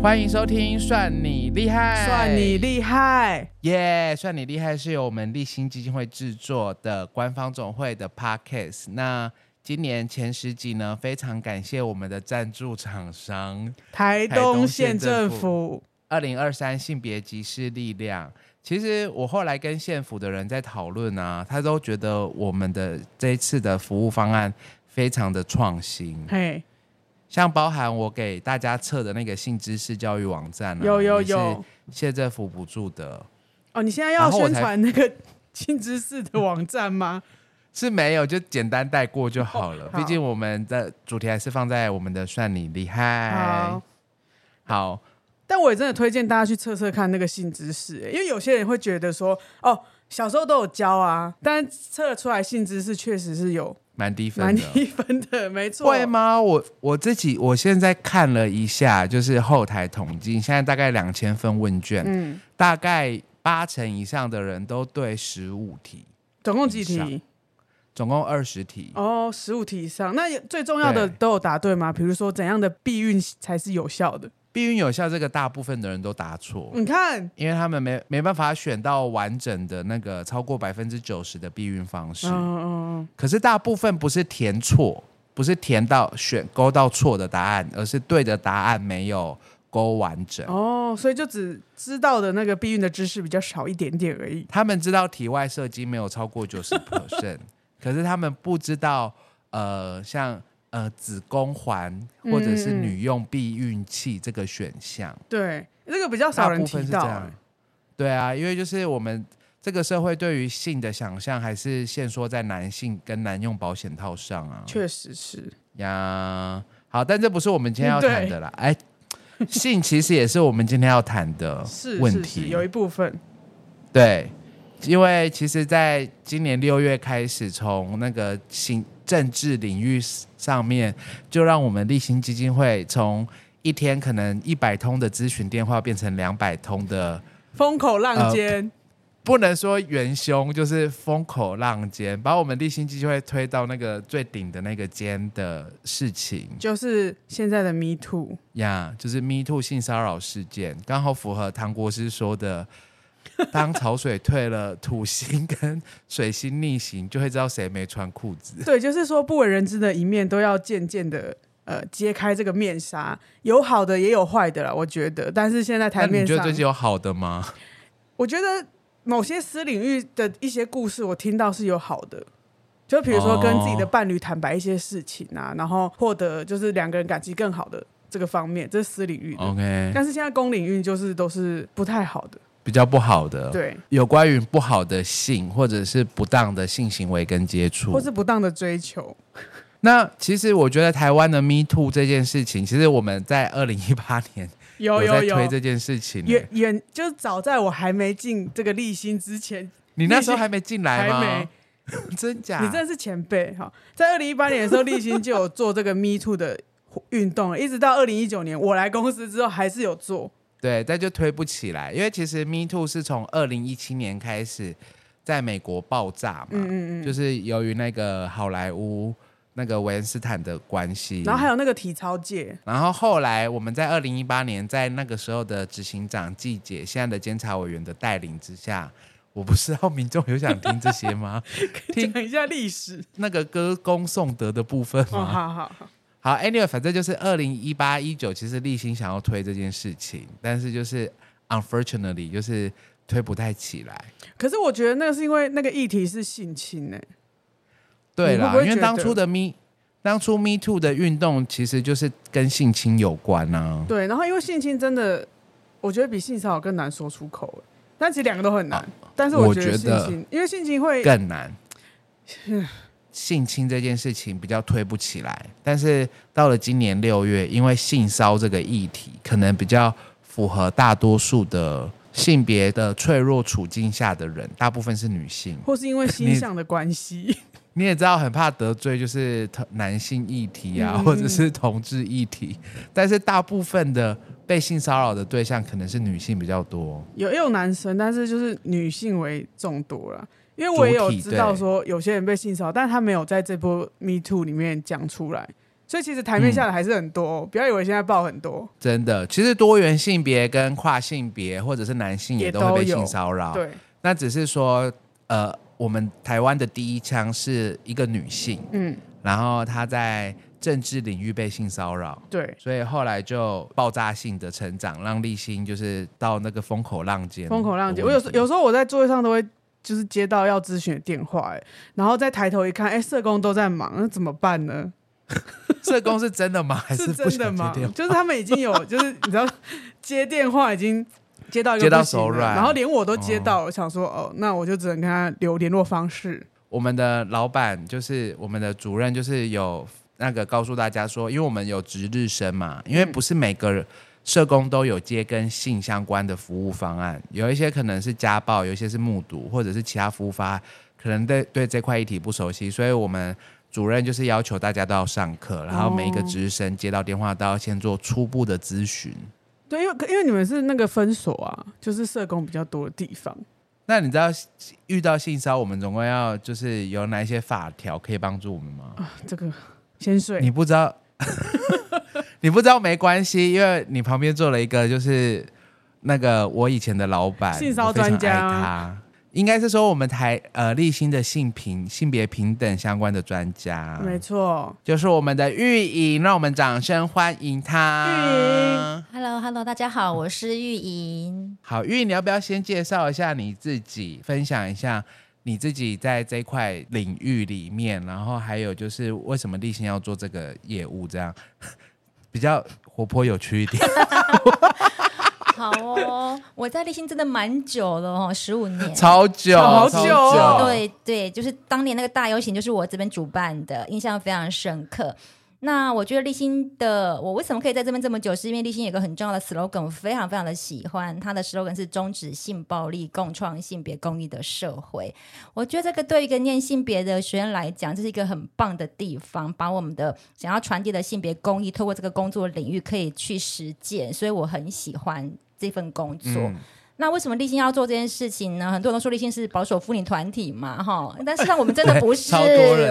欢迎收听《算你厉害》，算你厉害，耶！算你厉害是由我们立新基金会制作的官方总会的 Podcast。那今年前十集呢，非常感谢我们的赞助厂商台东县政府二零二三性别歧视力量。其实我后来跟县府的人在讨论啊，他都觉得我们的这一次的服务方案非常的创新。嘿，像包含我给大家测的那个性知识教育网站、啊，有有有，县政府补助的。哦，你现在要宣传那个 性知识的网站吗？是没有，就简单带过就好了。好毕竟我们的主题还是放在我们的“算你厉害”好。好，但我也真的推荐大家去测测看那个性知识、欸，因为有些人会觉得说，哦，小时候都有教啊，但测出来性知识确实是有蛮低分的，蛮低分的，没错。会吗？我我自己我现在看了一下，就是后台统计，现在大概两千份问卷，嗯，大概八成以上的人都对十五题，总共几题？总共二十题哦，十五题以上。那最重要的都有答对吗？比如说怎样的避孕才是有效的？避孕有效，这个大部分的人都答错。你看，因为他们没没办法选到完整的那个超过百分之九十的避孕方式。嗯嗯嗯。可是大部分不是填错，不是填到选勾到错的答案，而是对的答案没有勾完整。哦，所以就只知道的那个避孕的知识比较少一点点而已。他们知道体外射精没有超过九十 percent。可是他们不知道，呃，像呃子宫环或者是女用避孕器这个选项，嗯、对，这个比较少人提到、欸。对啊，因为就是我们这个社会对于性的想象还是限缩在男性跟男用保险套上啊。确实是呀。好，但这不是我们今天要谈的啦。哎，性其实也是我们今天要谈的 问题，是是是有一部分。对。因为其实，在今年六月开始，从那个性政治领域上面，就让我们立新基金会从一天可能一百通的咨询电话，变成两百通的风口浪尖、呃。不能说元凶，就是风口浪尖，把我们立新基金会推到那个最顶的那个尖的事情，就是现在的 Me Too 呀，yeah, 就是 Me Too 性骚扰事件，刚好符合唐国师说的。当潮水退了，土星跟水星逆行，就会知道谁没穿裤子。对，就是说不为人知的一面都要渐渐的呃揭开这个面纱，有好的也有坏的啦，我觉得。但是现在台面上，你觉得最近有好的吗？我觉得某些私领域的一些故事，我听到是有好的，就比如说跟自己的伴侣坦白一些事情啊，哦、然后获得就是两个人感情更好的这个方面，这是私领域的。OK，但是现在公领域就是都是不太好的。比较不好的，对，有关于不好的性，或者是不当的性行为跟接触，或是不当的追求。那其实我觉得台湾的 Me Too 这件事情，其实我们在二零一八年有在推这件事情，远远就是早在我还没进这个立新之前，你那时候还没进来吗？还没，真假？你真的是前辈哈！在二零一八年的时候，立新就有做这个 Me Too 的运动，一直到二零一九年我来公司之后，还是有做。对，但就推不起来，因为其实 Me Too 是从二零一七年开始在美国爆炸嘛，嗯嗯嗯，就是由于那个好莱坞那个韦恩斯坦的关系，然后还有那个体操界，然后后来我们在二零一八年在那个时候的执行长季姐，现在的监察委员的带领之下，我不知道民众有想听这些吗？讲一下历史，那个歌功颂德的部分吗？哦、好好好。好，Anyway，反正就是二零一八一九，其实立新想要推这件事情，但是就是 unfortunately 就是推不太起来。可是我觉得那个是因为那个议题是性侵呢、欸。对啦，因为当初的 Me，当初 Me Too 的运动其实就是跟性侵有关啊。对，然后因为性侵真的，我觉得比性骚扰更难说出口，但其实两个都很难。啊、但是我觉得性侵，因为性侵会更难。性侵这件事情比较推不起来，但是到了今年六月，因为性骚这个议题可能比较符合大多数的性别的脆弱处境下的人，大部分是女性，或是因为性向的关系，你，也知道很怕得罪，就是男性议题啊，嗯、或者是同志议题，但是大部分的被性骚扰的对象可能是女性比较多，有也有男生，但是就是女性为众多了。因为我也有知道说有些人被性骚扰，但是他没有在这波 Me Too 里面讲出来，所以其实台面下的还是很多。嗯、不要以为现在爆很多，真的，其实多元性别跟跨性别或者是男性也都会被性骚扰。对，那只是说，呃，我们台湾的第一枪是一个女性，嗯，然后她在政治领域被性骚扰，对，所以后来就爆炸性的成长，让立新就是到那个风口浪尖。风口浪尖，我有时有时候我在座位上都会。就是接到要咨询的电话，哎，然后再抬头一看，哎，社工都在忙，那怎么办呢？社工是真的吗？还是是真的吗？就是他们已经有，就是 你知道，接电话已经接到一个接到手软，然后连我都接到，我想说，哦，那我就只能跟他留联络方式。我们的老板就是我们的主任，就是有那个告诉大家说，因为我们有值日生嘛，因为不是每个人。社工都有接跟性相关的服务方案，有一些可能是家暴，有一些是目睹，或者是其他服务方，可能对对这块议题不熟悉，所以我们主任就是要求大家都要上课，然后每一个值日生接到电话都要先做初步的咨询。对，因为因为你们是那个分所啊，就是社工比较多的地方。那你知道遇到性骚扰，我们总共要就是有哪一些法条可以帮助我们吗？啊，这个先睡。你不知道。你不知道没关系，因为你旁边坐了一个就是那个我以前的老板，性骚专家，他应该是说我们台呃立新的性平性别平等相关的专家，没错，就是我们的玉莹，让我们掌声欢迎他。玉莹，Hello Hello，大家好，我是玉莹。好，玉莹，你要不要先介绍一下你自己，分享一下你自己在这块领域里面，然后还有就是为什么立新要做这个业务这样？比较活泼有趣一点。好哦，我在立新真的蛮久了哦，十五年，超久，好久，久对对，就是当年那个大游行，就是我这边主办的，印象非常深刻。那我觉得立新的，我为什么可以在这边这么久？是因为立新有个很重要的 slogan，我非常非常的喜欢。它的 slogan 是终止性暴力，共创性别公益的社会。我觉得这个对一个念性别的学员来讲，这是一个很棒的地方，把我们的想要传递的性别公益，透过这个工作领域可以去实践。所以我很喜欢这份工作。嗯那为什么立新要做这件事情呢？很多人都说立新是保守妇女团体嘛，哈，但实际上我们真的 不是，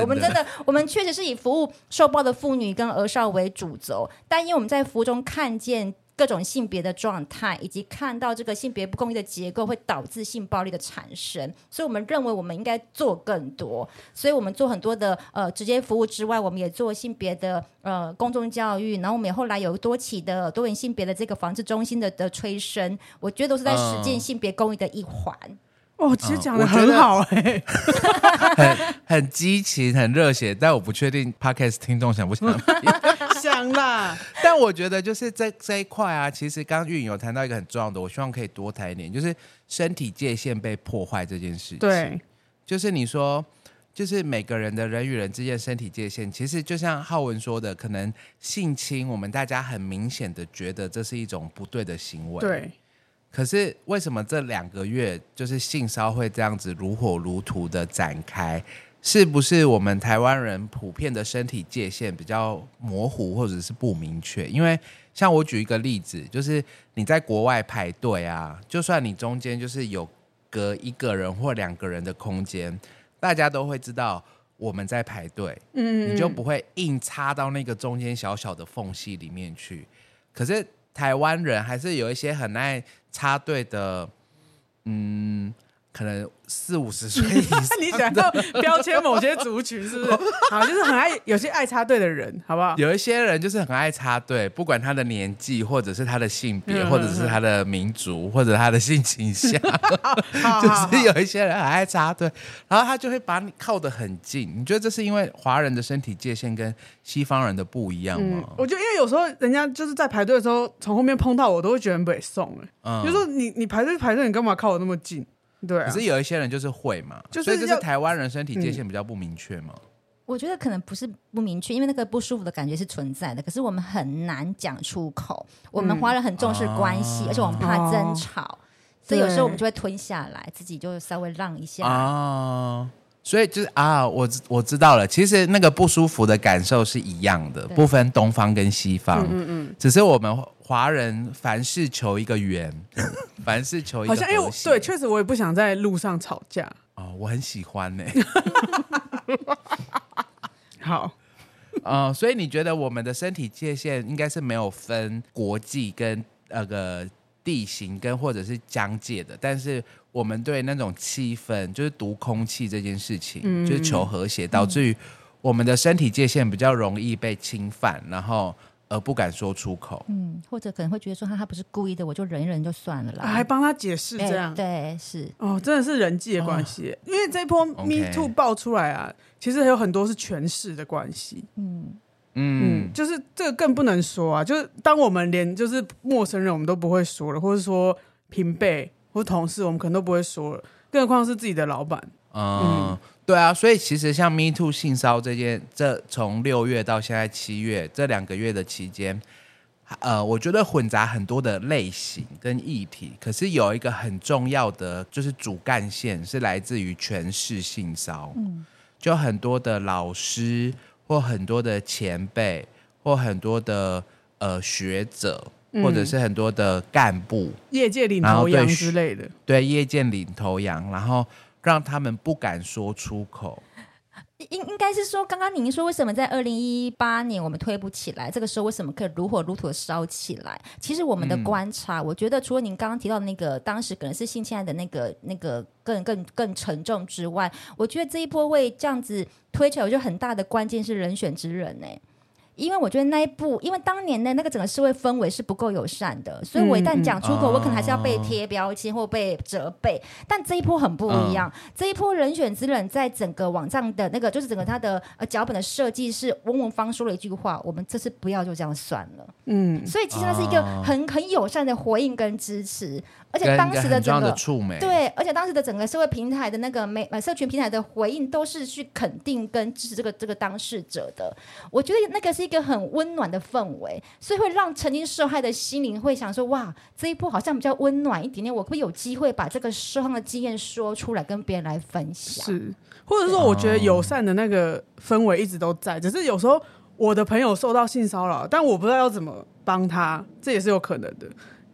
我们真的，我们确实是以服务受暴的妇女跟儿少为主轴，但因为我们在服务中看见。各种性别的状态，以及看到这个性别不公义的结构，会导致性暴力的产生。所以，我们认为我们应该做更多。所以我们做很多的呃直接服务之外，我们也做性别的呃公众教育。然后，我们也后来有多起的多元性别的这个防治中心的的催生，我觉得都是在实践性别公益的一环。嗯哦，其实讲的很好 哎、欸，很很激情，很热血，但我不确定 Podcast 听众想不想 想啦。但我觉得就是这这一块啊，其实刚刚玉有谈到一个很重要的，我希望可以多谈一点，就是身体界限被破坏这件事情。对，就是你说，就是每个人的人与人之间身体界限，其实就像浩文说的，可能性侵，我们大家很明显的觉得这是一种不对的行为。对。可是为什么这两个月就是性骚会这样子如火如荼的展开？是不是我们台湾人普遍的身体界限比较模糊或者是不明确？因为像我举一个例子，就是你在国外排队啊，就算你中间就是有隔一个人或两个人的空间，大家都会知道我们在排队，嗯，你就不会硬插到那个中间小小的缝隙里面去。可是台湾人还是有一些很爱。插队的，嗯，可能四五十岁以上，你想要标签某些族群是不是？好，就是很爱有些爱插队的人，好不好？有一些人就是很爱插队，不管他的年纪，或者是他的性别，嗯、或者是他的民族，或者他的性倾向，就是有一些人很爱插队，然后他就会把你靠得很近。你觉得这是因为华人的身体界限跟西方人的不一样吗？嗯、我觉得，因为有时候人家就是在排队的时候，从后面碰到我，都会觉得很被送哎。嗯，就说你你排队排队，你干嘛靠我那么近？对、啊，可是有一些人就是会嘛，就是所以就是台湾人身体界限比较不明确嘛、嗯。我觉得可能不是不明确，因为那个不舒服的感觉是存在的，可是我们很难讲出口。我们华人很重视关系，嗯、而且我们怕争吵，哦、所以有时候我们就会吞下来，自己就稍微让一下。啊，所以就是啊，我我知道了，其实那个不舒服的感受是一样的，不分东方跟西方。嗯嗯，只是我们华人凡事求一个圆，凡事求一个好像因为我对，确实我也不想在路上吵架。哦，我很喜欢呢。好，呃，所以你觉得我们的身体界限应该是没有分国际跟那个地形跟或者是疆界的，但是我们对那种气氛，就是读空气这件事情，嗯、就是求和谐，导致于我们的身体界限比较容易被侵犯，然后而不敢说出口。嗯，或者可能会觉得说他他不是故意的，我就忍一忍就算了啦，还帮他解释这样，欸、对，是。哦，真的是人际的关系，哦、因为这一波 Me Too 爆出来啊。其实还有很多是权势的关系，嗯。嗯，就是这个更不能说啊，就是当我们连就是陌生人我们都不会说了，或者说平辈或同事我们可能都不会说了，更何况是自己的老板。嗯，嗯对啊，所以其实像 Me Too 性骚这件，这从六月到现在七月这两个月的期间，呃，我觉得混杂很多的类型跟议题，可是有一个很重要的就是主干线是来自于权势性骚，嗯。就很多的老师，或很多的前辈，或很多的呃学者，嗯、或者是很多的干部，业界领头羊之类的，对，业界领头羊，然后让他们不敢说出口。应应该是说，刚刚您说为什么在二零一八年我们推不起来？这个时候为什么可以如火如荼的烧起来？其实我们的观察，嗯、我觉得除了您刚刚提到的那个当时可能是性侵害的那个那个更更更沉重之外，我觉得这一波为这样子推起来，我觉得很大的关键是人选之人呢、欸。因为我觉得那一部，因为当年的那个整个社会氛围是不够友善的，所以我一旦讲出口，嗯、我可能还是要被贴标签或被责备。但这一波很不一样，嗯、这一波人选之人在整个网站的那个，就是整个他的呃脚本的设计是翁文芳说了一句话：“我们这次不要就这样算了。”嗯，所以其实它是一个很很友善的回应跟支持。而且当时的整个对，而且当时的整个社会平台的那个媒呃社群平台的回应都是去肯定跟支持这个这个当事者的，我觉得那个是一个很温暖的氛围，所以会让曾经受害的心灵会想说，哇，这一波好像比较温暖一点点，我会有机会把这个受伤的经验说出来跟别人来分享，是，或者说我觉得友善的那个氛围一直都在，只是有时候我的朋友受到性骚扰，但我不知道要怎么帮他，这也是有可能的。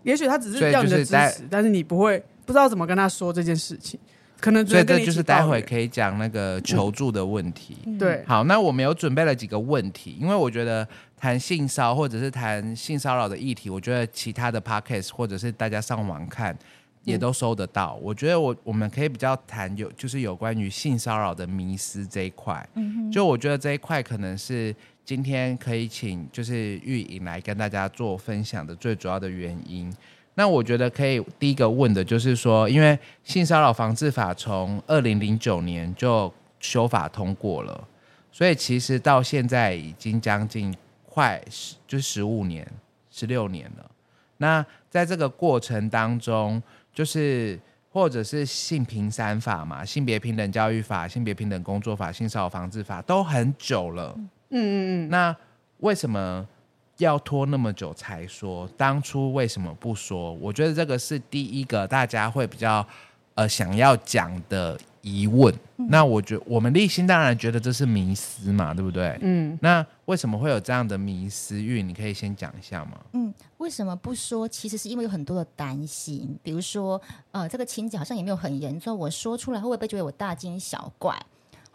也许他只是要你的支持，但是你不会不知道怎么跟他说这件事情，可能所以这就是待会可以讲那个求助的问题。嗯、对，好，那我们有准备了几个问题，因为我觉得谈性骚或者是谈性骚扰的议题，我觉得其他的 podcast 或者是大家上网看也都收得到。嗯、我觉得我我们可以比较谈有就是有关于性骚扰的迷失这一块，嗯、哼就我觉得这一块可能是。今天可以请就是玉莹来跟大家做分享的最主要的原因，那我觉得可以第一个问的就是说，因为性骚扰防治法从二零零九年就修法通过了，所以其实到现在已经将近快十就十五年、十六年了。那在这个过程当中，就是或者是性平三法嘛，性别平等教育法、性别平等工作法、性骚扰防治法都很久了。嗯嗯嗯，那为什么要拖那么久才说？当初为什么不说？我觉得这个是第一个大家会比较呃想要讲的疑问。嗯、那我觉我们立心当然觉得这是迷思嘛，对不对？嗯，那为什么会有这样的迷思？玉，你可以先讲一下吗？嗯，为什么不说？其实是因为有很多的担心，比如说呃，这个情节好像也没有很严重，我说出来会不会被觉得我大惊小怪？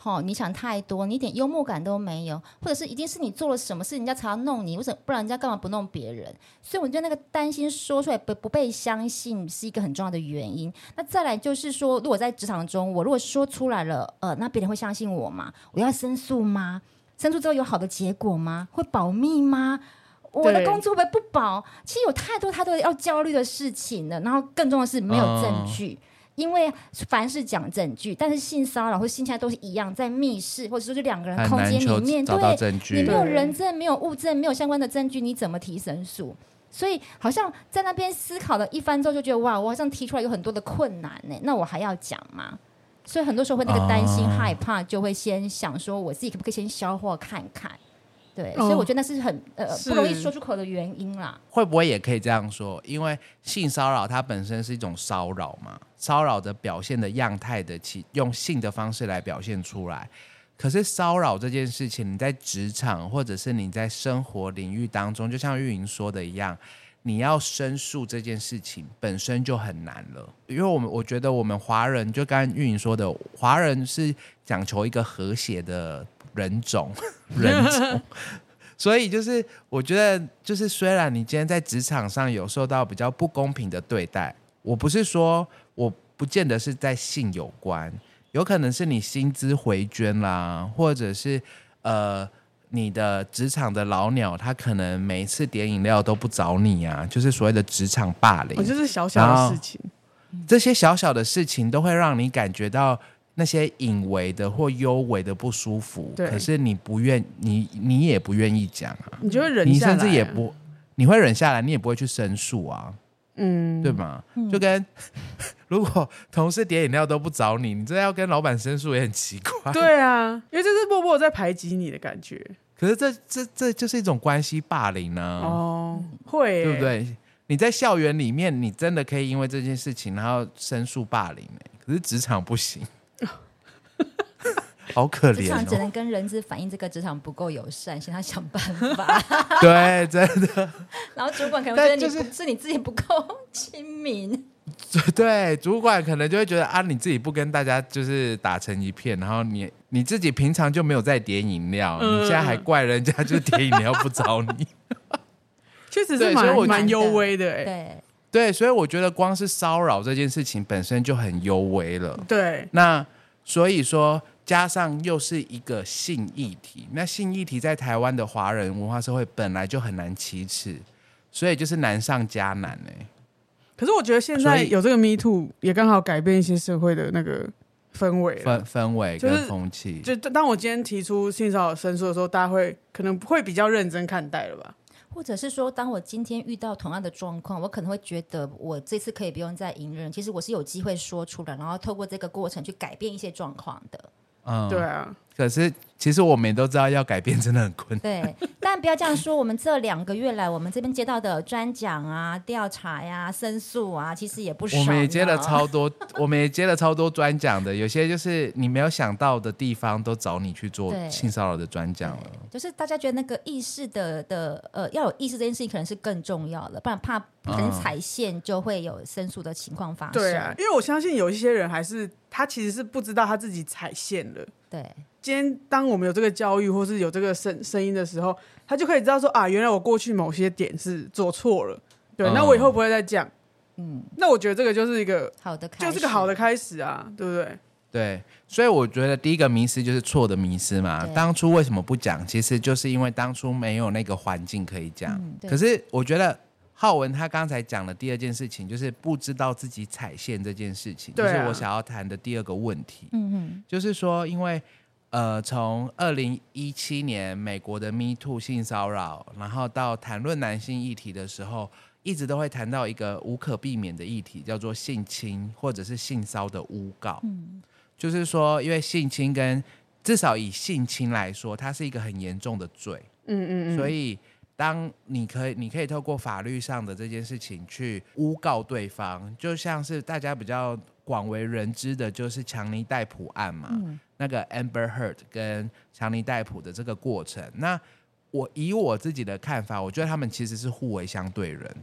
哦，你想太多，你一点幽默感都没有，或者是一定是你做了什么事，人家才要弄你，为什么不然人家干嘛不弄别人？所以我觉得那个担心说出来不不被相信是一个很重要的原因。那再来就是说，如果在职场中，我如果说出来了，呃，那别人会相信我吗？我要申诉吗？申诉之后有好的结果吗？会保密吗？我的工作会不保？其实有太多太多要焦虑的事情了。然后更重要的是没有证据。嗯因为凡是讲证据，但是性骚扰或性侵害都是一样，在密室或者说是两个人空间里面，对，你没有人证、没有物证、没有相关的证据，你怎么提申诉？所以好像在那边思考了一番之后，就觉得哇，我好像提出来有很多的困难呢，那我还要讲吗？所以很多时候会那个担心、害怕，就会先想说，我自己可不可以先消化看看。对，所以我觉得那是很呃不容易说出口的原因啦。会不会也可以这样说？因为性骚扰它本身是一种骚扰嘛，骚扰的表现的样态的其用性的方式来表现出来。可是骚扰这件事情，你在职场或者是你在生活领域当中，就像玉莹说的一样，你要申诉这件事情本身就很难了，因为我们我觉得我们华人就刚刚玉莹说的，华人是讲求一个和谐的人种，人种，所以就是我觉得就是虽然你今天在职场上有受到比较不公平的对待，我不是说我不见得是在性有关，有可能是你薪资回捐啦，或者是呃。你的职场的老鸟，他可能每一次点饮料都不找你啊，就是所谓的职场霸凌。我就是小小的事情，这些小小的事情都会让你感觉到那些隐微的或幽微的不舒服。可是你不愿，你你也不愿意讲啊，你就会忍下来，你甚至也不，你会忍下来，你也不会去申诉啊。嗯，对吗？就跟 如果同事点饮料都不找你，你真的要跟老板申诉也很奇怪。对啊，因为这是默默在排挤你的感觉。可是这这这就是一种关系霸凌呢、啊。哦，会，对不对？你在校园里面，你真的可以因为这件事情然后申诉霸凌，可是职场不行。好可怜、哦，职场只能跟人资反映这个职场不够友善，请他想办法。对，真的。然后主管可能觉得你、就是、是你自己不够亲民。对，主管可能就会觉得啊，你自己不跟大家就是打成一片，然后你你自己平常就没有在点饮料，嗯、你现在还怪人家就点饮料不找你，确实是蛮蛮幽微的哎。对对，所以我觉得光是骚扰这件事情本身就很幽微了。对，那所以说。加上又是一个性议题，那性议题在台湾的华人文化社会本来就很难启齿，所以就是难上加难呢、欸。可是我觉得现在有这个 Me Too，也刚好改变一些社会的那个氛围、氛氛围跟风气。就当我今天提出性骚扰申诉的时候，大家会可能会比较认真看待了吧？或者是说，当我今天遇到同样的状况，我可能会觉得我这次可以不用再隐忍，其实我是有机会说出来，然后透过这个过程去改变一些状况的。嗯，对啊。可是其实我们也都知道，要改变真的很困难。对，但不要这样说。我们这两个月来，我们这边接到的专讲啊、调查呀、啊、申诉啊，其实也不少。我们也接了超多，我们也接了超多专讲的。有些就是你没有想到的地方，都找你去做性骚扰的专讲了。就是大家觉得那个意识的的呃，要有意识这件事情，可能是更重要的，不然怕可能踩线就会有申诉的情况发生。对啊，因为我相信有一些人还是他其实是不知道他自己踩线了。对。今天，当我们有这个教育，或是有这个声声音的时候，他就可以知道说啊，原来我过去某些点是做错了，对，嗯、那我以后不会再这样。嗯，那我觉得这个就是一个好的，就是个好的开始啊，对不对？对，所以我觉得第一个迷失就是错的迷失嘛。当初为什么不讲？其实就是因为当初没有那个环境可以讲。嗯、可是我觉得浩文他刚才讲的第二件事情，就是不知道自己踩线这件事情，啊、就是我想要谈的第二个问题。嗯嗯，就是说因为。呃，从二零一七年美国的 Me Too 性骚扰，然后到谈论男性议题的时候，一直都会谈到一个无可避免的议题，叫做性侵或者是性骚的诬告。嗯，就是说，因为性侵跟至少以性侵来说，它是一个很严重的罪。嗯嗯嗯。所以，当你可以，你可以透过法律上的这件事情去诬告对方，就像是大家比较广为人知的，就是强尼戴普案嘛。嗯那个 Amber Heard 跟强尼戴普的这个过程，那我以我自己的看法，我觉得他们其实是互为相对人。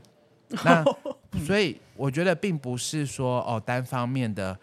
那 所以我觉得并不是说哦单方面的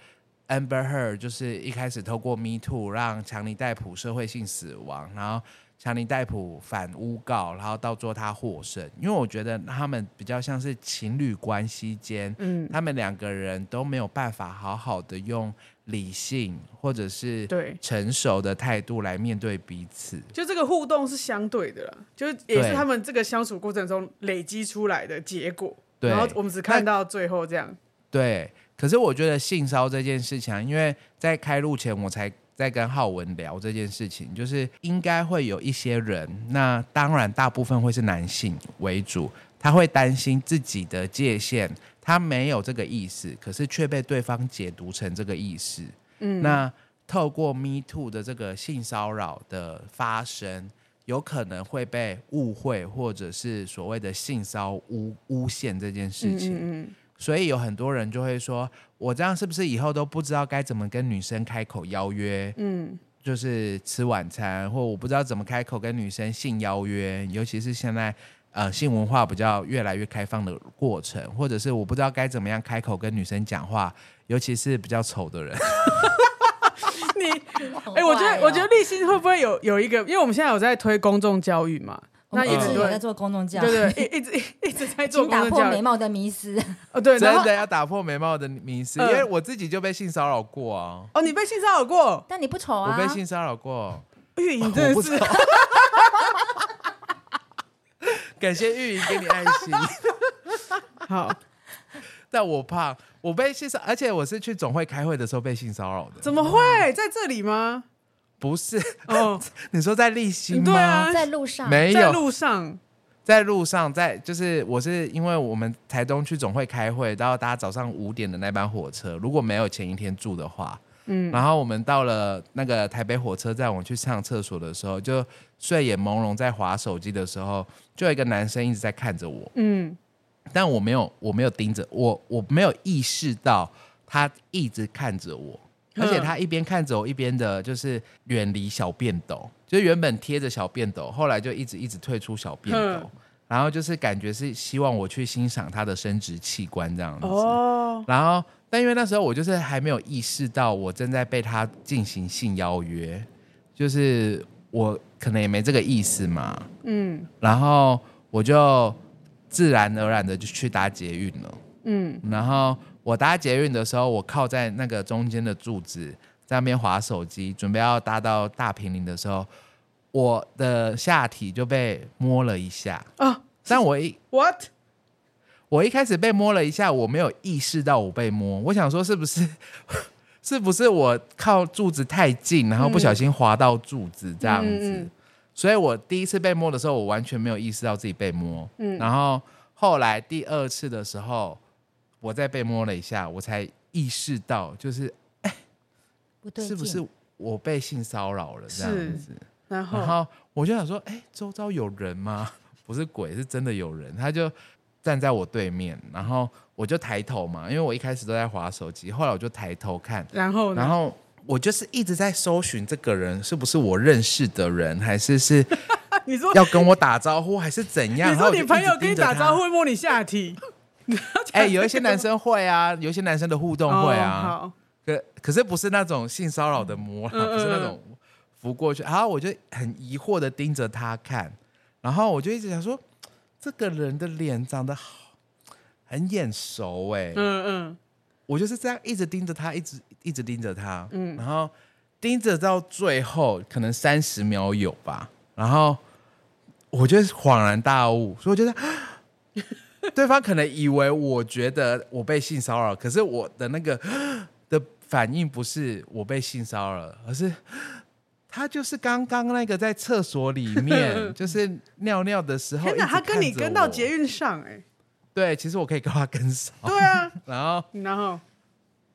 Amber Heard 就是一开始透过 Me Too 让强尼戴普社会性死亡，然后强尼戴普反诬告，然后到最后他获胜。因为我觉得他们比较像是情侣关系间，嗯，他们两个人都没有办法好好的用。理性或者是对成熟的态度来面对彼此，就这个互动是相对的啦，就是也是他们这个相处过程中累积出来的结果。对，然后我们只看到最后这样。对，可是我觉得性骚这件事情，因为在开录前我才在跟浩文聊这件事情，就是应该会有一些人，那当然大部分会是男性为主，他会担心自己的界限。他没有这个意思，可是却被对方解读成这个意思。嗯，那透过 Me Too 的这个性骚扰的发生，有可能会被误会，或者是所谓的性骚诬诬陷这件事情。嗯，嗯，嗯，所以有很多人就会说，我这样是不是以后都不知道该怎么跟女生开口邀约？嗯，就是吃晚餐，或我不知道怎么开口跟女生性邀约，尤其是现在。呃性文化比较越来越开放的过程，或者是我不知道该怎么样开口跟女生讲话，尤其是比较丑的人。你哎、欸，我觉得，我觉得立新会不会有有一个？因为我们现在有在推公众教育嘛，那一直有在做公众教育，对对，一一直一直在做公众教育，打破美貌的迷思。哦，对，真的要打破眉毛的迷思，因为我自己就被性骚扰过啊。哦，你被性骚扰过？但你不丑啊。我被性骚扰过。玉莹真的是，感谢玉莹给你爱心。好，但我怕我被性骚扰，而且我是去总会开会的时候被性骚扰的。怎么会？在这里吗？不是。哦，你说在立新吗？对啊，在路上。没有，在路上，在路上，在就是我是因为我们台东去总会开会，然后大家早上五点的那班火车，如果没有前一天住的话，嗯，然后我们到了那个台北火车站，我去上厕所的时候，就睡眼朦胧在划手机的时候，就有一个男生一直在看着我，嗯，但我没有我没有盯着我，我没有意识到他一直看着我。而且他一边看着我，一边的就是远离小便斗，就原本贴着小便斗，后来就一直一直退出小便斗，然后就是感觉是希望我去欣赏他的生殖器官这样子。哦。然后，但因为那时候我就是还没有意识到我正在被他进行性邀约，就是我可能也没这个意思嘛。嗯。然后我就自然而然的就去搭捷运了。嗯。然后。我搭捷运的时候，我靠在那个中间的柱子，在那边滑手机，准备要搭到大平林的时候，我的下体就被摸了一下。啊！但我一 what，我一开始被摸了一下，我没有意识到我被摸，我想说是不是 是不是我靠柱子太近，然后不小心滑到柱子这样子，嗯、所以我第一次被摸的时候，我完全没有意识到自己被摸，嗯，然后后来第二次的时候。我再被摸了一下，我才意识到，就是，哎，不对，是不是我被性骚扰了这样子？然后，然后我就想说，哎，周遭有人吗？不是鬼，是真的有人。他就站在我对面，然后我就抬头嘛，因为我一开始都在划手机，后来我就抬头看，然后，然后我就是一直在搜寻这个人是不是我认识的人，还是是 你说要跟我打招呼，还是怎样？你说你朋友跟你打招呼会摸你下体？哎、欸，有一些男生会啊，有一些男生的互动会啊，哦、可可是不是那种性骚扰的摸，嗯、不是那种扶过去。然后我就很疑惑的盯着他看，然后我就一直想说，这个人的脸长得好，很眼熟哎、欸，嗯嗯，我就是这样一直盯着他，一直一直盯着他，嗯，然后盯着到最后可能三十秒有吧，然后我就恍然大悟，所以我觉得。对方可能以为我觉得我被性骚扰，可是我的那个 的反应不是我被性骚扰，而是他就是刚刚那个在厕所里面 就是尿尿的时候。天哪，他跟你跟到捷运上哎、欸？对，其实我可以跟他跟上。对啊，然 后然后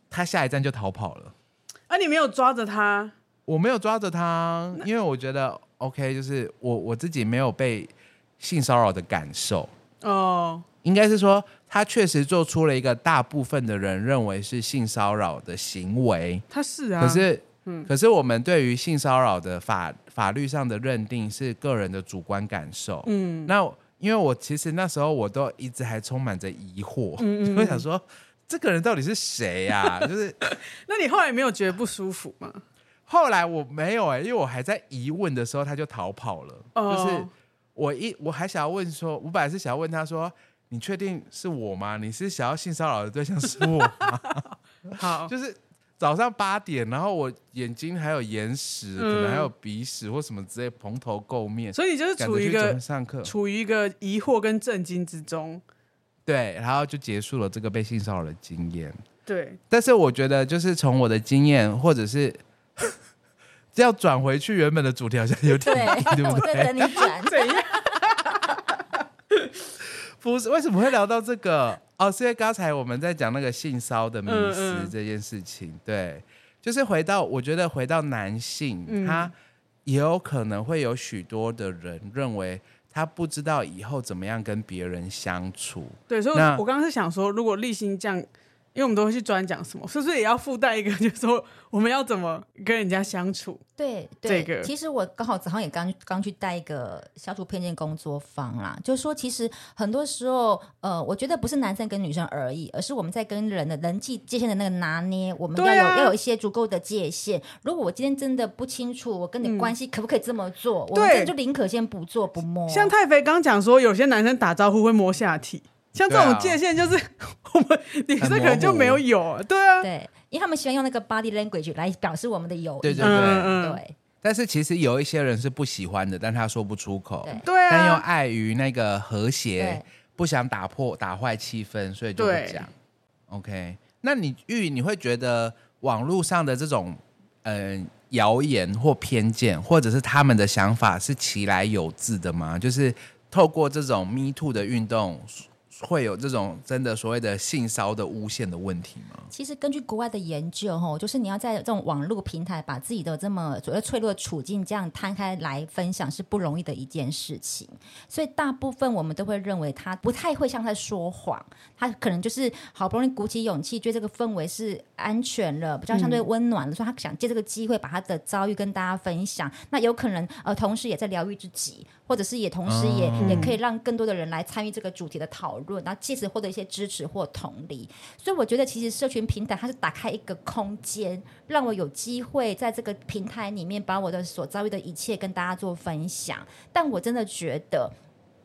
他下一站就逃跑了。啊，你没有抓着他？我没有抓着他，因为我觉得 OK，就是我我自己没有被性骚扰的感受哦。应该是说，他确实做出了一个大部分的人认为是性骚扰的行为。他是啊，可是，嗯，可是我们对于性骚扰的法法律上的认定是个人的主观感受。嗯，那因为我其实那时候我都一直还充满着疑惑，嗯，我想说这个人到底是谁呀？就是，那你后来没有觉得不舒服吗？后来我没有哎、欸，因为我还在疑问的时候他就逃跑了。哦，就是我一我还想要问说，我本来是想要问他说。你确定是我吗？你是想要性骚扰的对象是我吗？好，就是早上八点，然后我眼睛还有眼屎，嗯、可能还有鼻屎或什么之类，蓬头垢面，所以你就是处于一个上课，处于一个疑惑跟震惊之中。对，然后就结束了这个被性骚扰的经验。对，但是我觉得就是从我的经验，或者是 要转回去原本的主题，好像有点难，对，对不对？我在等你转，怎样？不是，为什么会聊到这个？哦，是因为刚才我们在讲那个性骚的迷思这件事情。嗯嗯、对，就是回到我觉得回到男性，嗯、他也有可能会有许多的人认为他不知道以后怎么样跟别人相处。对，所以我刚刚是想说，如果立新这样，因为我们都会去专讲什么，是不是也要附带一个，就是说我们要怎么跟人家相处？对，对这个其实我刚好早上也刚刚去带一个消除偏见工作坊啦，就是说其实很多时候，呃，我觉得不是男生跟女生而已，而是我们在跟人的人际界限的那个拿捏，我们要有、啊、要有一些足够的界限。如果我今天真的不清楚，我跟你关系可不可以这么做，嗯、我们就宁可先不做不摸。像太肥刚讲说，有些男生打招呼会摸下体。像这种界限，就是、啊、我们女生可能就没有有，对啊，对，因为他们喜欢用那个 body language 来表示我们的友谊，对对对、嗯、对。但是其实有一些人是不喜欢的，但他说不出口，对。啊，但又碍于那个和谐，不想打破打坏气氛，所以就不讲。OK，那你玉你会觉得网络上的这种嗯谣言或偏见，或者是他们的想法是其来有自的吗？就是透过这种 Me Too 的运动。会有这种真的所谓的性骚的诬陷的问题吗？其实根据国外的研究，吼，就是你要在这种网络平台把自己的这么所谓脆弱的处境这样摊开来分享，是不容易的一件事情。所以大部分我们都会认为他不太会像在说谎，他可能就是好不容易鼓起勇气，觉得这个氛围是安全了，比较相对温暖的，所以他想借这个机会把他的遭遇跟大家分享。那有可能呃，同时也在疗愈自己。或者是也同时也、嗯、也可以让更多的人来参与这个主题的讨论，然后借此获得一些支持或同理。所以我觉得，其实社群平台它是打开一个空间，让我有机会在这个平台里面把我的所遭遇的一切跟大家做分享。但我真的觉得。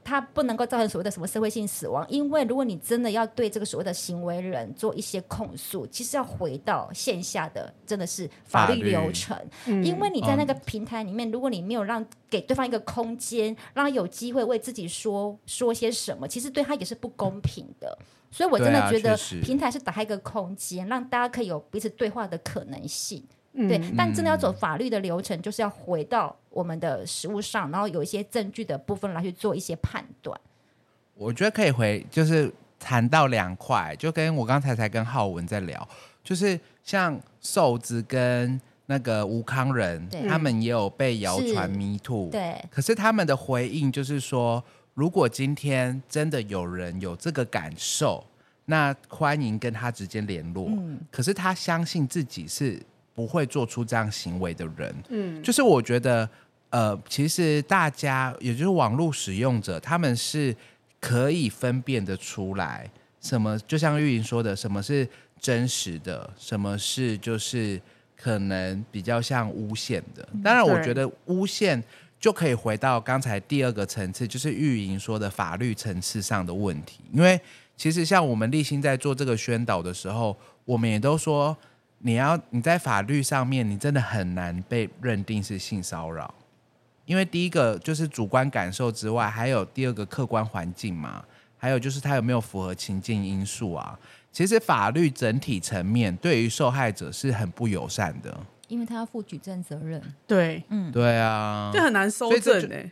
它不能够造成所谓的什么社会性死亡，因为如果你真的要对这个所谓的行为人做一些控诉，其实要回到线下的真的是法律流程，因为你在那个平台里面，如果你没有让给对方一个空间，让他有机会为自己说说些什么，其实对他也是不公平的。所以我真的觉得平台是打开一个空间，让大家可以有彼此对话的可能性。对，但真的要走法律的流程，就是要回到我们的实物上，然后有一些证据的部分来去做一些判断。我觉得可以回，就是谈到两块，就跟我刚才才跟浩文在聊，就是像瘦子跟那个吴康仁，他们也有被谣传 Me Too，对，可是他们的回应就是说，如果今天真的有人有这个感受，那欢迎跟他直接联络。嗯，可是他相信自己是。不会做出这样行为的人，嗯，就是我觉得，呃，其实大家也就是网络使用者，他们是可以分辨得出来，什么就像玉莹说的，什么是真实的，什么是就是可能比较像诬陷的。当然，我觉得诬陷就可以回到刚才第二个层次，就是玉莹说的法律层次上的问题。因为其实像我们立新在做这个宣导的时候，我们也都说。你要你在法律上面，你真的很难被认定是性骚扰，因为第一个就是主观感受之外，还有第二个客观环境嘛，还有就是他有没有符合情境因素啊。其实法律整体层面对于受害者是很不友善的，因为他要负举证责任。对，嗯，对啊，这很难收证哎。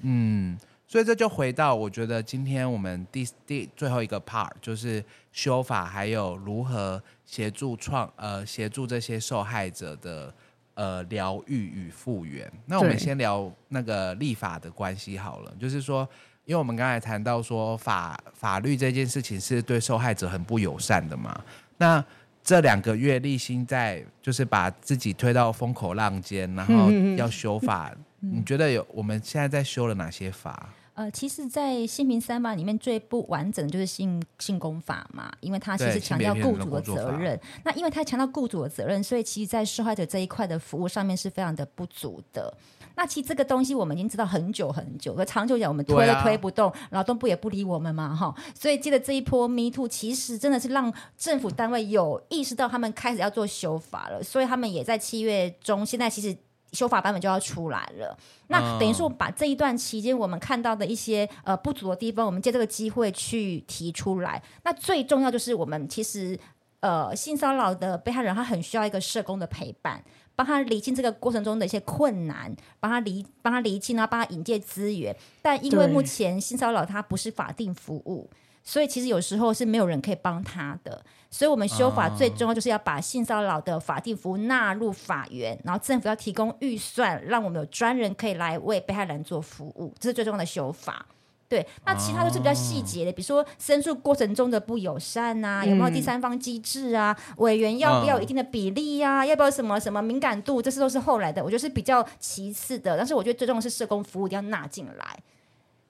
嗯，所以这就回到我觉得今天我们第第最后一个 part 就是修法，还有如何。协助创呃协助这些受害者的呃疗愈与复原。那我们先聊那个立法的关系好了，就是说，因为我们刚才谈到说法法律这件事情是对受害者很不友善的嘛。那这两个月立新在就是把自己推到风口浪尖，然后要修法，你觉得有我们现在在修了哪些法？呃，其实，在性平三法里面最不完整的就是性性工法嘛，因为它其实强调雇主的责任。那因为它强调雇主的责任，所以其实，在受害者这一块的服务上面是非常的不足的。那其实这个东西我们已经知道很久很久，可长久讲我们推都推不动，劳动部也不理我们嘛，哈。所以记得这一波 Me Too，其实真的是让政府单位有意识到他们开始要做修法了，所以他们也在七月中，现在其实。修法版本就要出来了，那等于说，把这一段期间我们看到的一些呃不足的地方，我们借这个机会去提出来。那最重要就是我们其实呃性骚扰的被害人，他很需要一个社工的陪伴，帮他厘清这个过程中的一些困难，帮他厘帮他厘清，然后帮他引荐资源。但因为目前性骚扰它不是法定服务。所以其实有时候是没有人可以帮他的，所以我们修法最重要就是要把性骚扰的法定服务纳入法源，然后政府要提供预算，让我们有专人可以来为被害人做服务，这是最重要的修法。对，那其他都是比较细节的，比如说申诉过程中的不友善啊，有没有第三方机制啊，委员要不要有一定的比例呀、啊，要不要什么什么敏感度，这些都是后来的，我觉得是比较其次的。但是我觉得最重要的是社工服务一定要纳进来，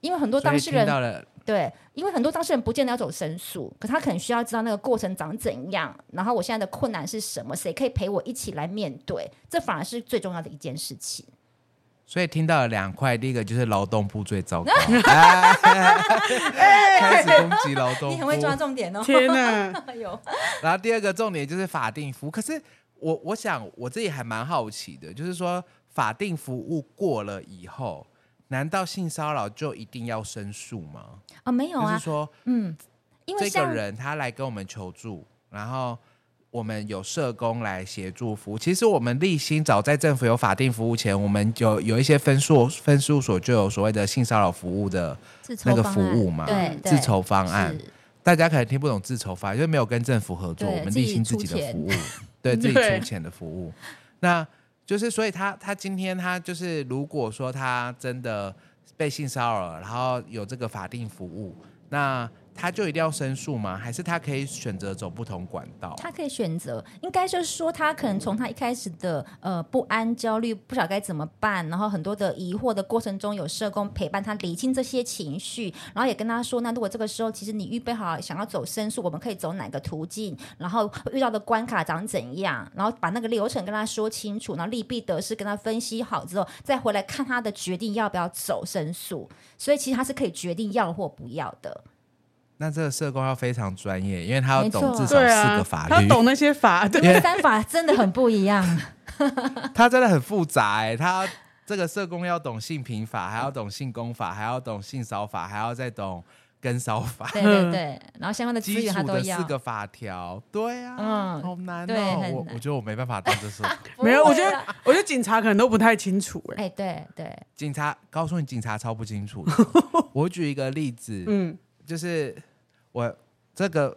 因为很多当事人对，因为很多当事人不见得要走申诉，可他可能需要知道那个过程长怎样，然后我现在的困难是什么，谁可以陪我一起来面对，这反而是最重要的一件事情。所以听到了两块，第一个就是劳动部最糟糕，哎、开始攻击劳动部，你很会抓重点哦。天哪！然后第二个重点就是法定服务，可是我我想我自己还蛮好奇的，就是说法定服务过了以后，难道性骚扰就一定要申诉吗？啊、哦，没有啊。就是说，嗯，因为这个人他来跟我们求助，然后。我们有社工来协助服务。其实我们立新早在政府有法定服务前，我们有有一些分数分事务所就有所谓的性骚扰服务的那个服务嘛，对，自筹方案。大家可能听不懂自筹方案，因为没有跟政府合作，我们立新自己的服务，对自己出钱的服务。那就是，所以他他今天他就是，如果说他真的被性骚扰，然后有这个法定服务，那。他就一定要申诉吗？还是他可以选择走不同管道？他可以选择，应该就是说，他可能从他一开始的呃不安、焦虑，不晓得该怎么办，然后很多的疑惑的过程中，有社工陪伴他理清这些情绪，然后也跟他说，那如果这个时候其实你预备好想要走申诉，我们可以走哪个途径？然后遇到的关卡长怎样？然后把那个流程跟他说清楚，然后利弊得失跟他分析好之后，再回来看他的决定要不要走申诉。所以其实他是可以决定要或不要的。那这个社工要非常专业，因为他要懂至少四个法律，啊、他懂那些法，对，因为三法真的很不一样。他真的很复杂哎，他这个社工要懂性平法，还要懂性工法，还要懂性骚法，还要再懂跟骚法。对对 对，然后相关的资源他都要。基础的四个法条，对啊，嗯，好难哦。对，我我觉得我没办法当这社工。没有，我觉得我觉得警察可能都不太清楚哎。哎，对对，警察告诉你，警察超不清楚。我举一个例子，嗯。就是我这个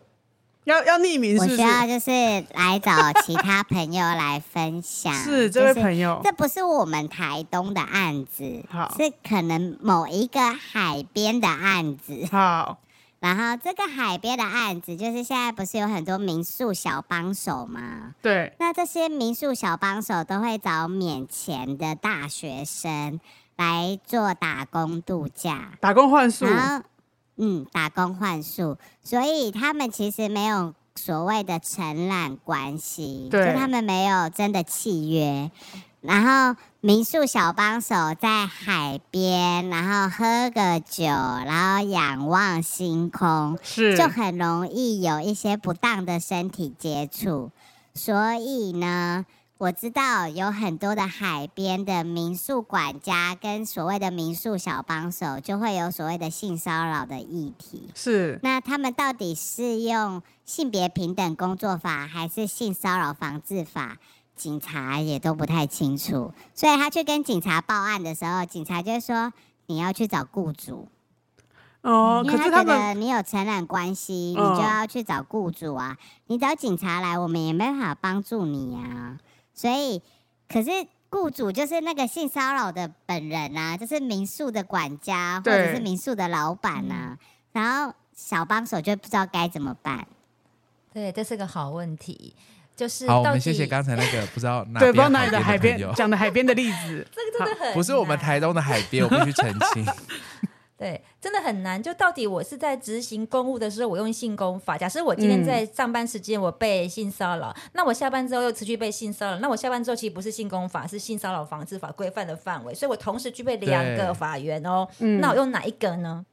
要要匿名是不是？我需要就是来找其他朋友来分享。是这位朋友，这不是我们台东的案子，好，是可能某一个海边的案子。好，然后这个海边的案子，就是现在不是有很多民宿小帮手吗？对，那这些民宿小帮手都会找免钱的大学生来做打工度假，打工换宿。嗯，打工换宿，所以他们其实没有所谓的承揽关系，对就他们没有真的契约。然后民宿小帮手在海边，然后喝个酒，然后仰望星空，是就很容易有一些不当的身体接触。所以呢。我知道有很多的海边的民宿管家跟所谓的民宿小帮手，就会有所谓的性骚扰的议题。是，那他们到底是用性别平等工作法还是性骚扰防治法？警察也都不太清楚。所以他去跟警察报案的时候，警察就说你要去找雇主。哦，因为他觉得你有承揽关系，你就要去找雇主啊。你找警察来，我们也没办法帮助你啊。所以，可是雇主就是那个性骚扰的本人啊，就是民宿的管家或者是民宿的老板啊，然后小帮手就不知道该怎么办。对，这是个好问题。就是好，我们谢谢刚才那个不知道哪 对，不知道哪里的海边讲的海边的例子，这个真的很不是我们台东的海边，我必须澄清。对，真的很难。就到底我是在执行公务的时候，我用性工法。假设我今天在上班时间我被性骚扰，嗯、那我下班之后又持续被性骚扰，那我下班之后其实不是性工法，是性骚扰防治法规范的范围。所以我同时具备两个法源哦。对那我用哪一个呢？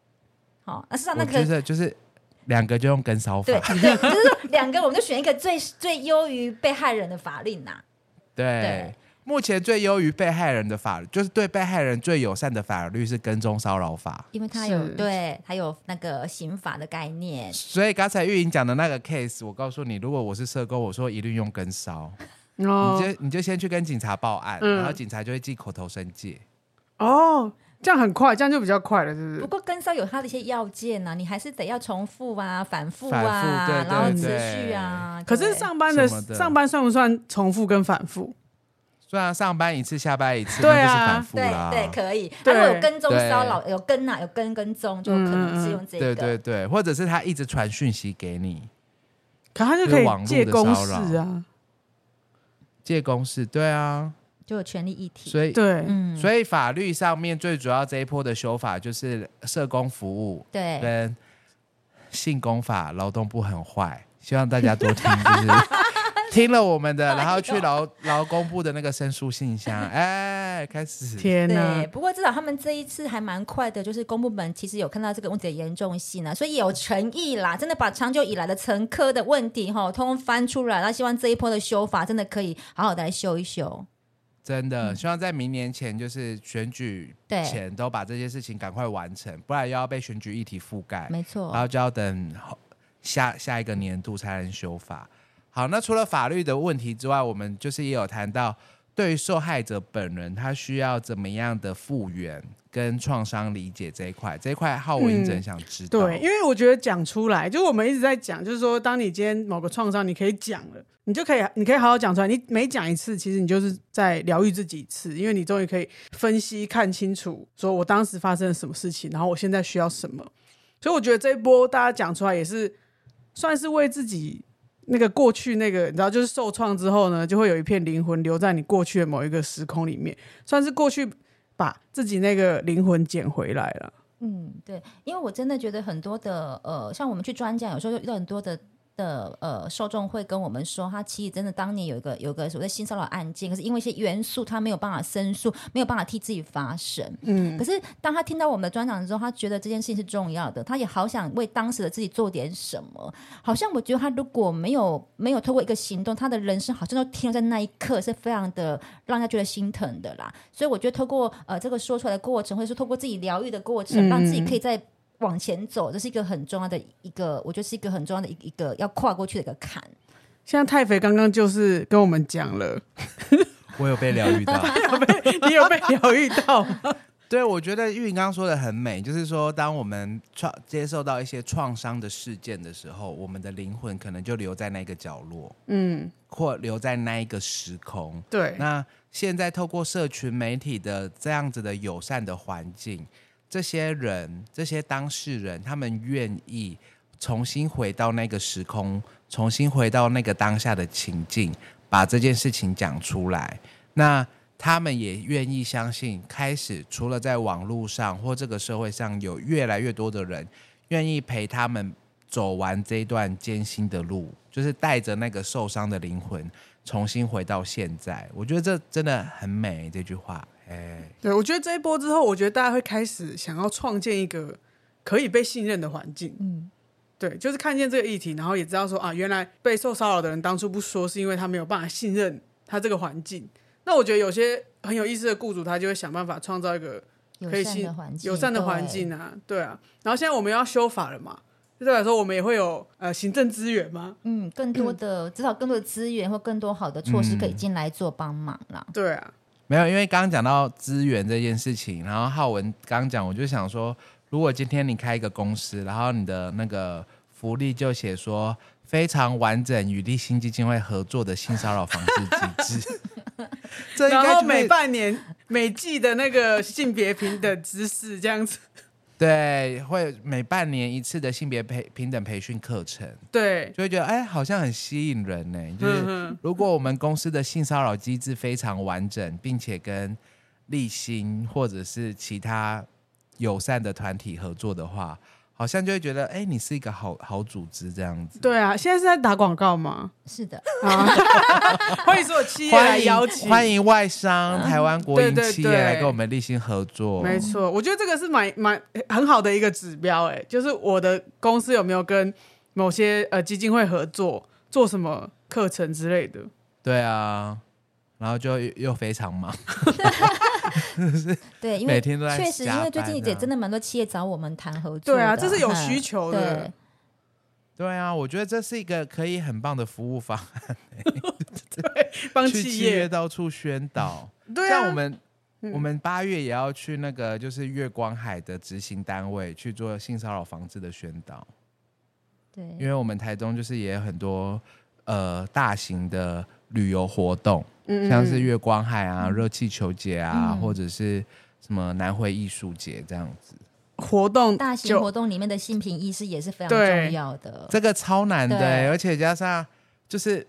好、嗯，那实际上那个就是就是两个就用跟骚法。对，对就是说两个我们就选一个最最优于被害人的法令呐、啊。对。对目前最优于被害人的法律，就是对被害人最友善的法律是跟踪骚扰法，因为它有是对它有那个刑法的概念。所以刚才玉莹讲的那个 case，我告诉你，如果我是社工，我说一律用跟骚，哦、你就你就先去跟警察报案，嗯、然后警察就会寄口头申诫。哦，这样很快，这样就比较快了，是不是？不过跟骚有它的一些要件呢、啊，你还是得要重复啊，反复啊，对对对，然后持续啊。可是上班的，的上班算不算重复跟反复？虽然上班一次，下班一次，对啊那就是反复对啦。对，可以。他如果有跟踪骚扰，有跟啊，有跟跟踪，就可能是用这个。对对对，或者是他一直传讯息给你，可他就可以借公事啊，借公事，对啊，就有权利议题。所以对，嗯，所以法律上面最主要这一波的修法就是社工服务，对跟性工法，劳动部很坏，希望大家多听，就是 听了我们的，然后去劳 劳工部的那个申诉信箱，哎，开始。天哪对，！不过至少他们这一次还蛮快的，就是公部门其实有看到这个问题的严重性呢、啊，所以有诚意啦，真的把长久以来的层科的问题哈，通通翻出来，然后希望这一波的修法真的可以好好的来修一修。真的，希望在明年前，就是选举前都把这些事情赶快完成，不然又要被选举议题覆盖。没错，然后就要等下下一个年度才能修法。好，那除了法律的问题之外，我们就是也有谈到，对于受害者本人，他需要怎么样的复原跟创伤理解这一块，这一块浩文一直很想知道。嗯。对，因为我觉得讲出来，就是我们一直在讲，就是说，当你今天某个创伤，你可以讲了。你就可以，你可以好好讲出来。你每讲一次，其实你就是在疗愈自己一次，因为你终于可以分析看清楚，说我当时发生了什么事情，然后我现在需要什么。所以我觉得这一波大家讲出来，也是算是为自己那个过去那个，你知道，就是受创之后呢，就会有一片灵魂留在你过去的某一个时空里面，算是过去把自己那个灵魂捡回来了。嗯，对，因为我真的觉得很多的呃，像我们去专讲，有时候遇到很多的。的呃受众会跟我们说，他其实真的当年有一个有一个所谓的性骚扰案件，可是因为一些元素，他没有办法申诉，没有办法替自己发声。嗯，可是当他听到我们的专场之后，他觉得这件事情是重要的，他也好想为当时的自己做点什么。好像我觉得他如果没有没有透过一个行动，他的人生好像都停留在那一刻，是非常的让他觉得心疼的啦。所以我觉得透过呃这个说出来的过程，或者是透过自己疗愈的过程，让自己可以在。往前走，这是一个很重要的一个，我觉得是一个很重要的一一个要跨过去的一个坎。像太肥刚刚就是跟我们讲了，我有被疗愈到，你有被疗愈到吗？对，我觉得玉莹刚刚说的很美，就是说，当我们创接受到一些创伤的事件的时候，我们的灵魂可能就留在那个角落，嗯，或留在那一个时空。对，那现在透过社群媒体的这样子的友善的环境。这些人，这些当事人，他们愿意重新回到那个时空，重新回到那个当下的情境，把这件事情讲出来。那他们也愿意相信，开始除了在网络上或这个社会上，有越来越多的人愿意陪他们走完这段艰辛的路，就是带着那个受伤的灵魂重新回到现在。我觉得这真的很美，这句话。哎，对，我觉得这一波之后，我觉得大家会开始想要创建一个可以被信任的环境。嗯，对，就是看见这个议题，然后也知道说啊，原来被受骚扰的人当初不说，是因为他没有办法信任他这个环境。那我觉得有些很有意思的雇主，他就会想办法创造一个可以信友善的环境啊，对啊。然后现在我们要修法了嘛，就代表说我们也会有呃行政资源吗？嗯，更多的 至少更多的资源或更多好的措施可以进来做帮忙啦。嗯、对啊。没有，因为刚刚讲到资源这件事情，然后浩文刚刚讲，我就想说，如果今天你开一个公司，然后你的那个福利就写说非常完整与立新基金会合作的性骚扰防治机制，然后每半年每季的那个性别平等知识这样子。对，会每半年一次的性别培平等培训课程，对，就会觉得哎，好像很吸引人呢。就是如果我们公司的性骚扰机制非常完整，并且跟立新或者是其他友善的团体合作的话。好像就会觉得，哎，你是一个好好组织这样子。对啊，现在是在打广告吗？是的。啊、欢迎所有企业来邀请，欢迎外商、台湾国营企业来跟我们立新合作。没错，我觉得这个是蛮蛮很好的一个指标，哎，就是我的公司有没有跟某些呃基金会合作，做什么课程之类的。对啊，然后就又非常忙。对，因为确实，因为最近也真的蛮多企业找我们谈合作。对啊，这是有需求的。对，对啊，我觉得这是一个可以很棒的服务方案。对，帮企业去企业到处宣导。对啊，像我们，我们八月也要去那个就是月光海的执行单位去做性骚扰防治的宣导。对，因为我们台中就是也有很多呃大型的旅游活动。嗯像是月光海啊、热气球节啊，嗯。或者是什么南回艺术节这样子。活动大型活动里面的性平意识也是非常重要的。这个超难的、欸而且加上就是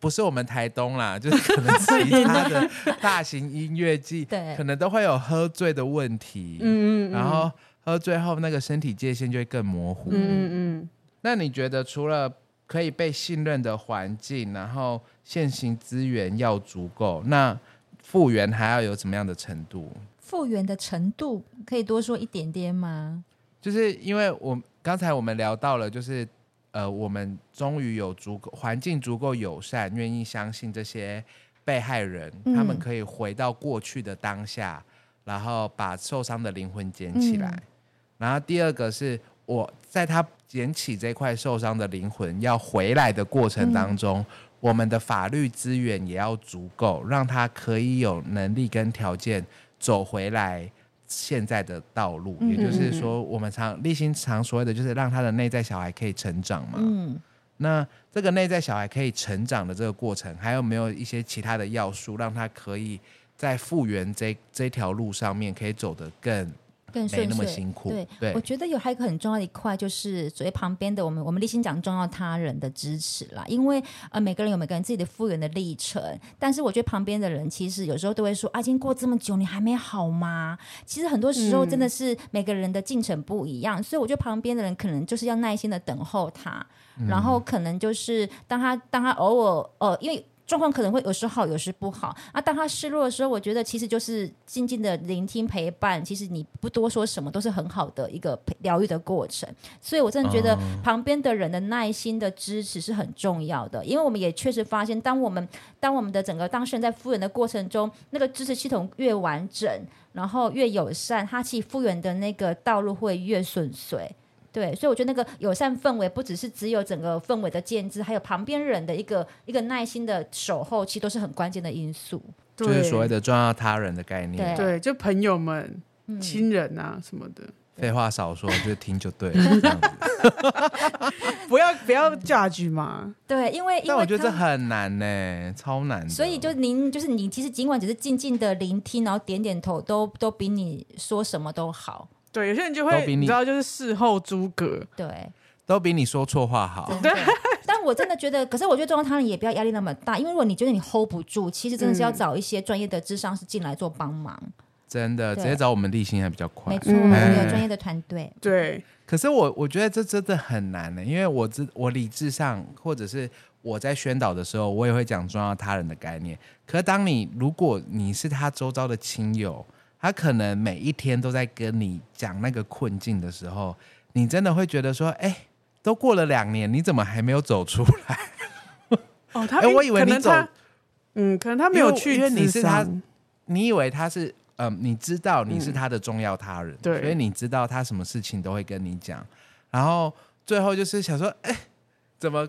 不是我们台东啦，就是可能其他的大型音乐季，对。可能都会有喝醉的问题，嗯嗯嗯。然后喝醉后那个身体界限就会更模糊。嗯嗯嗯，那你觉得除了可以被信任的环境，然后现行资源要足够，那复原还要有怎么样的程度？复原的程度可以多说一点点吗？就是因为我刚才我们聊到了，就是呃，我们终于有足够环境足够友善，愿意相信这些被害人，嗯他们可以回到过去的当下，然后把受伤的灵魂捡起来。嗯然后第二个是我在他捡起这块受伤的灵魂要回来的过程当中，我们的法律资源也要足够，让他可以有能力跟条件走回来现在的道路。嗯也就是说，我们常立新常所谓的，就是让他的内在小孩可以成长嘛。嗯，那这个内在小孩可以成长的这个过程，还有没有一些其他的要素，让他可以在复原这这条路上面可以走得更没那么更顺遂。辛苦？对，对我觉得有还有一个很重要的一块，就是所谓旁边的我们，我们立心讲重要他人的支持啦。因为呃，每个人有每个人自己的复原的历程，但是我觉得旁边的人其实有时候都会说啊，已经过这么久，你还没好吗？其实很多时候真的是每个人的进程不一样，所以我觉得旁边的人可能就是要耐心的等候他，然后可能就是当他当他偶尔呃，因为。状况可能会有时好，有时不好。啊，当他失落的时候，我觉得其实就是静静的聆听陪伴。其实你不多说什么，都是很好的一个疗愈的过程。所以我真的觉得旁边的人的耐心的支持是很重要的，因为我们也确实发现，当我们当我们的整个当事人在复原的过程中，那个支持系统越完整，然后越友善，他其实复原的那个道路会越顺遂。对，所以我觉得那个友善氛围不只是只有整个氛围的建制，还有旁边人的一个一个耐心的守候，其实都是很关键的因素。就是所谓的的重要他人的概念。对对，就朋友们、嗯亲人啊什么的，废话少说，就听就对了。这样子不要不要 judge 嘛。对，因为因为但我觉得这很难呢，超难。所以就您就是你，其实尽管只是静静的聆听，然后点点头，都都比你说什么都好。对，有些人就都比你会你知道，就是事后诸葛。对，都比你说错话好。真的。但我真的觉得，可是我觉得中央他人也不要压力那么大，因为如果你觉得你 hold 不住，其实真的是要找一些专业的智商是进来做帮忙。真的，对直接找我们立新还比较快没。错，嗯我们有专业的团队。对，可是我我觉得这真的很难呢，因为我知我理智上，或者是我在宣导的时候，我也会讲重要他人的概念。可是当你如果你是他周遭的亲友，他可能每一天都在跟你讲那个困境的时候，你真的会觉得说，哎，都过了两年，你怎么还没有走出来？哦，他 哎我以为你走嗯，可能他没有去因为因为你是他你以为他是，嗯，你知道你是他的重要他人，对所以你知道他什么事情都会跟你讲，然后最后就是想说，哎，怎么？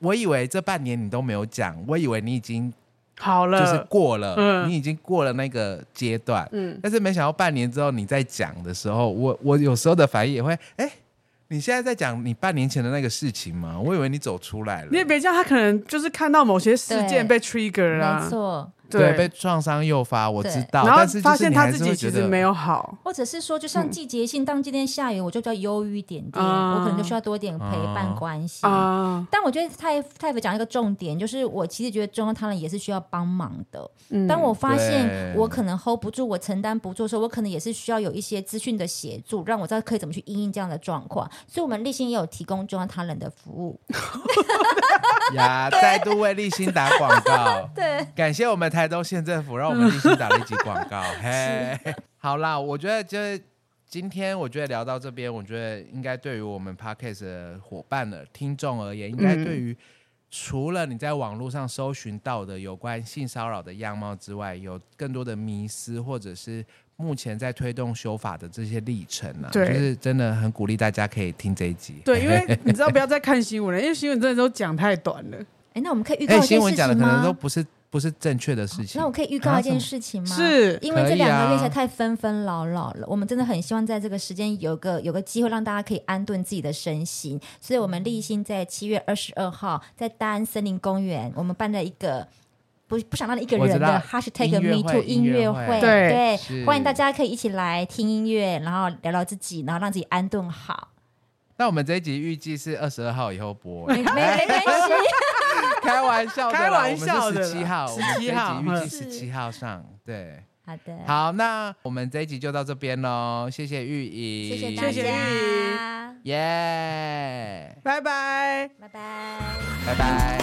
我以为这半年你都没有讲，我以为你已经好了，就是过了，嗯。你已经过了那个阶段，嗯，但是没想到半年之后你在讲的时候，我我有时候的反应也会，哎，你现在在讲你半年前的那个事情吗？我以为你走出来了，你也别叫他可能就是看到某些事件被 trigger 没，错，对，被创伤诱发，我知道，然后发现他自己其实没有好，或者是说，就像季节性，当今天下雨，我就比较忧郁一点点，啊我可能就需要多一点陪伴关系。啊，但我觉得太太肥讲一个重点，就是我其实觉得中央他人也是需要帮忙的。嗯当我发现我可能 hold 不住，我承担不住的时候，我可能也是需要有一些资讯的协助，让我知道可以怎么去应应这样的状况。所以，我们立新也有提供中央他人的服务。呀，再度为立新打广告。对，感谢我们台东县政府，让我们一起打了一集广告。嘿，好啦，我觉得就是今天，我觉得聊到这边，我觉得应该对于我们 Podcast 的伙伴的听众而言，应该对于除了你在网络上搜寻到的有关性骚扰的样貌之外，有更多的迷思，或者是目前在推动修法的这些历程啊，就是真的很鼓励大家可以听这一集。对，因为 你知道不要再看新闻了，因为新闻真的都讲太短了。哎，那我们可以预告新闻讲的？可能都不是不是正确的事情。那我可以预告一件啊事情吗？是。因为这两个月才太纷纷扰扰了，我们真的很希望在这个时间有个有个机会让大家可以安顿自己的身心，所以我们立心在七月二十二号在大安森林公园，我们办了一个不不想让你一个人的 hashtag 音乐 me too 音乐会会，对。对，欢迎大家可以一起来听音乐，然后聊聊自己，然后让自己安顿好。那我们这一集预计是二十二号以后播，没没没关系，开玩笑，开玩笑的。十七号，十七号，预计十七号上，对。好的，好，那我们这一集就到这边喽，谢谢玉莹，谢谢玉莹，耶，拜拜，拜拜，拜拜。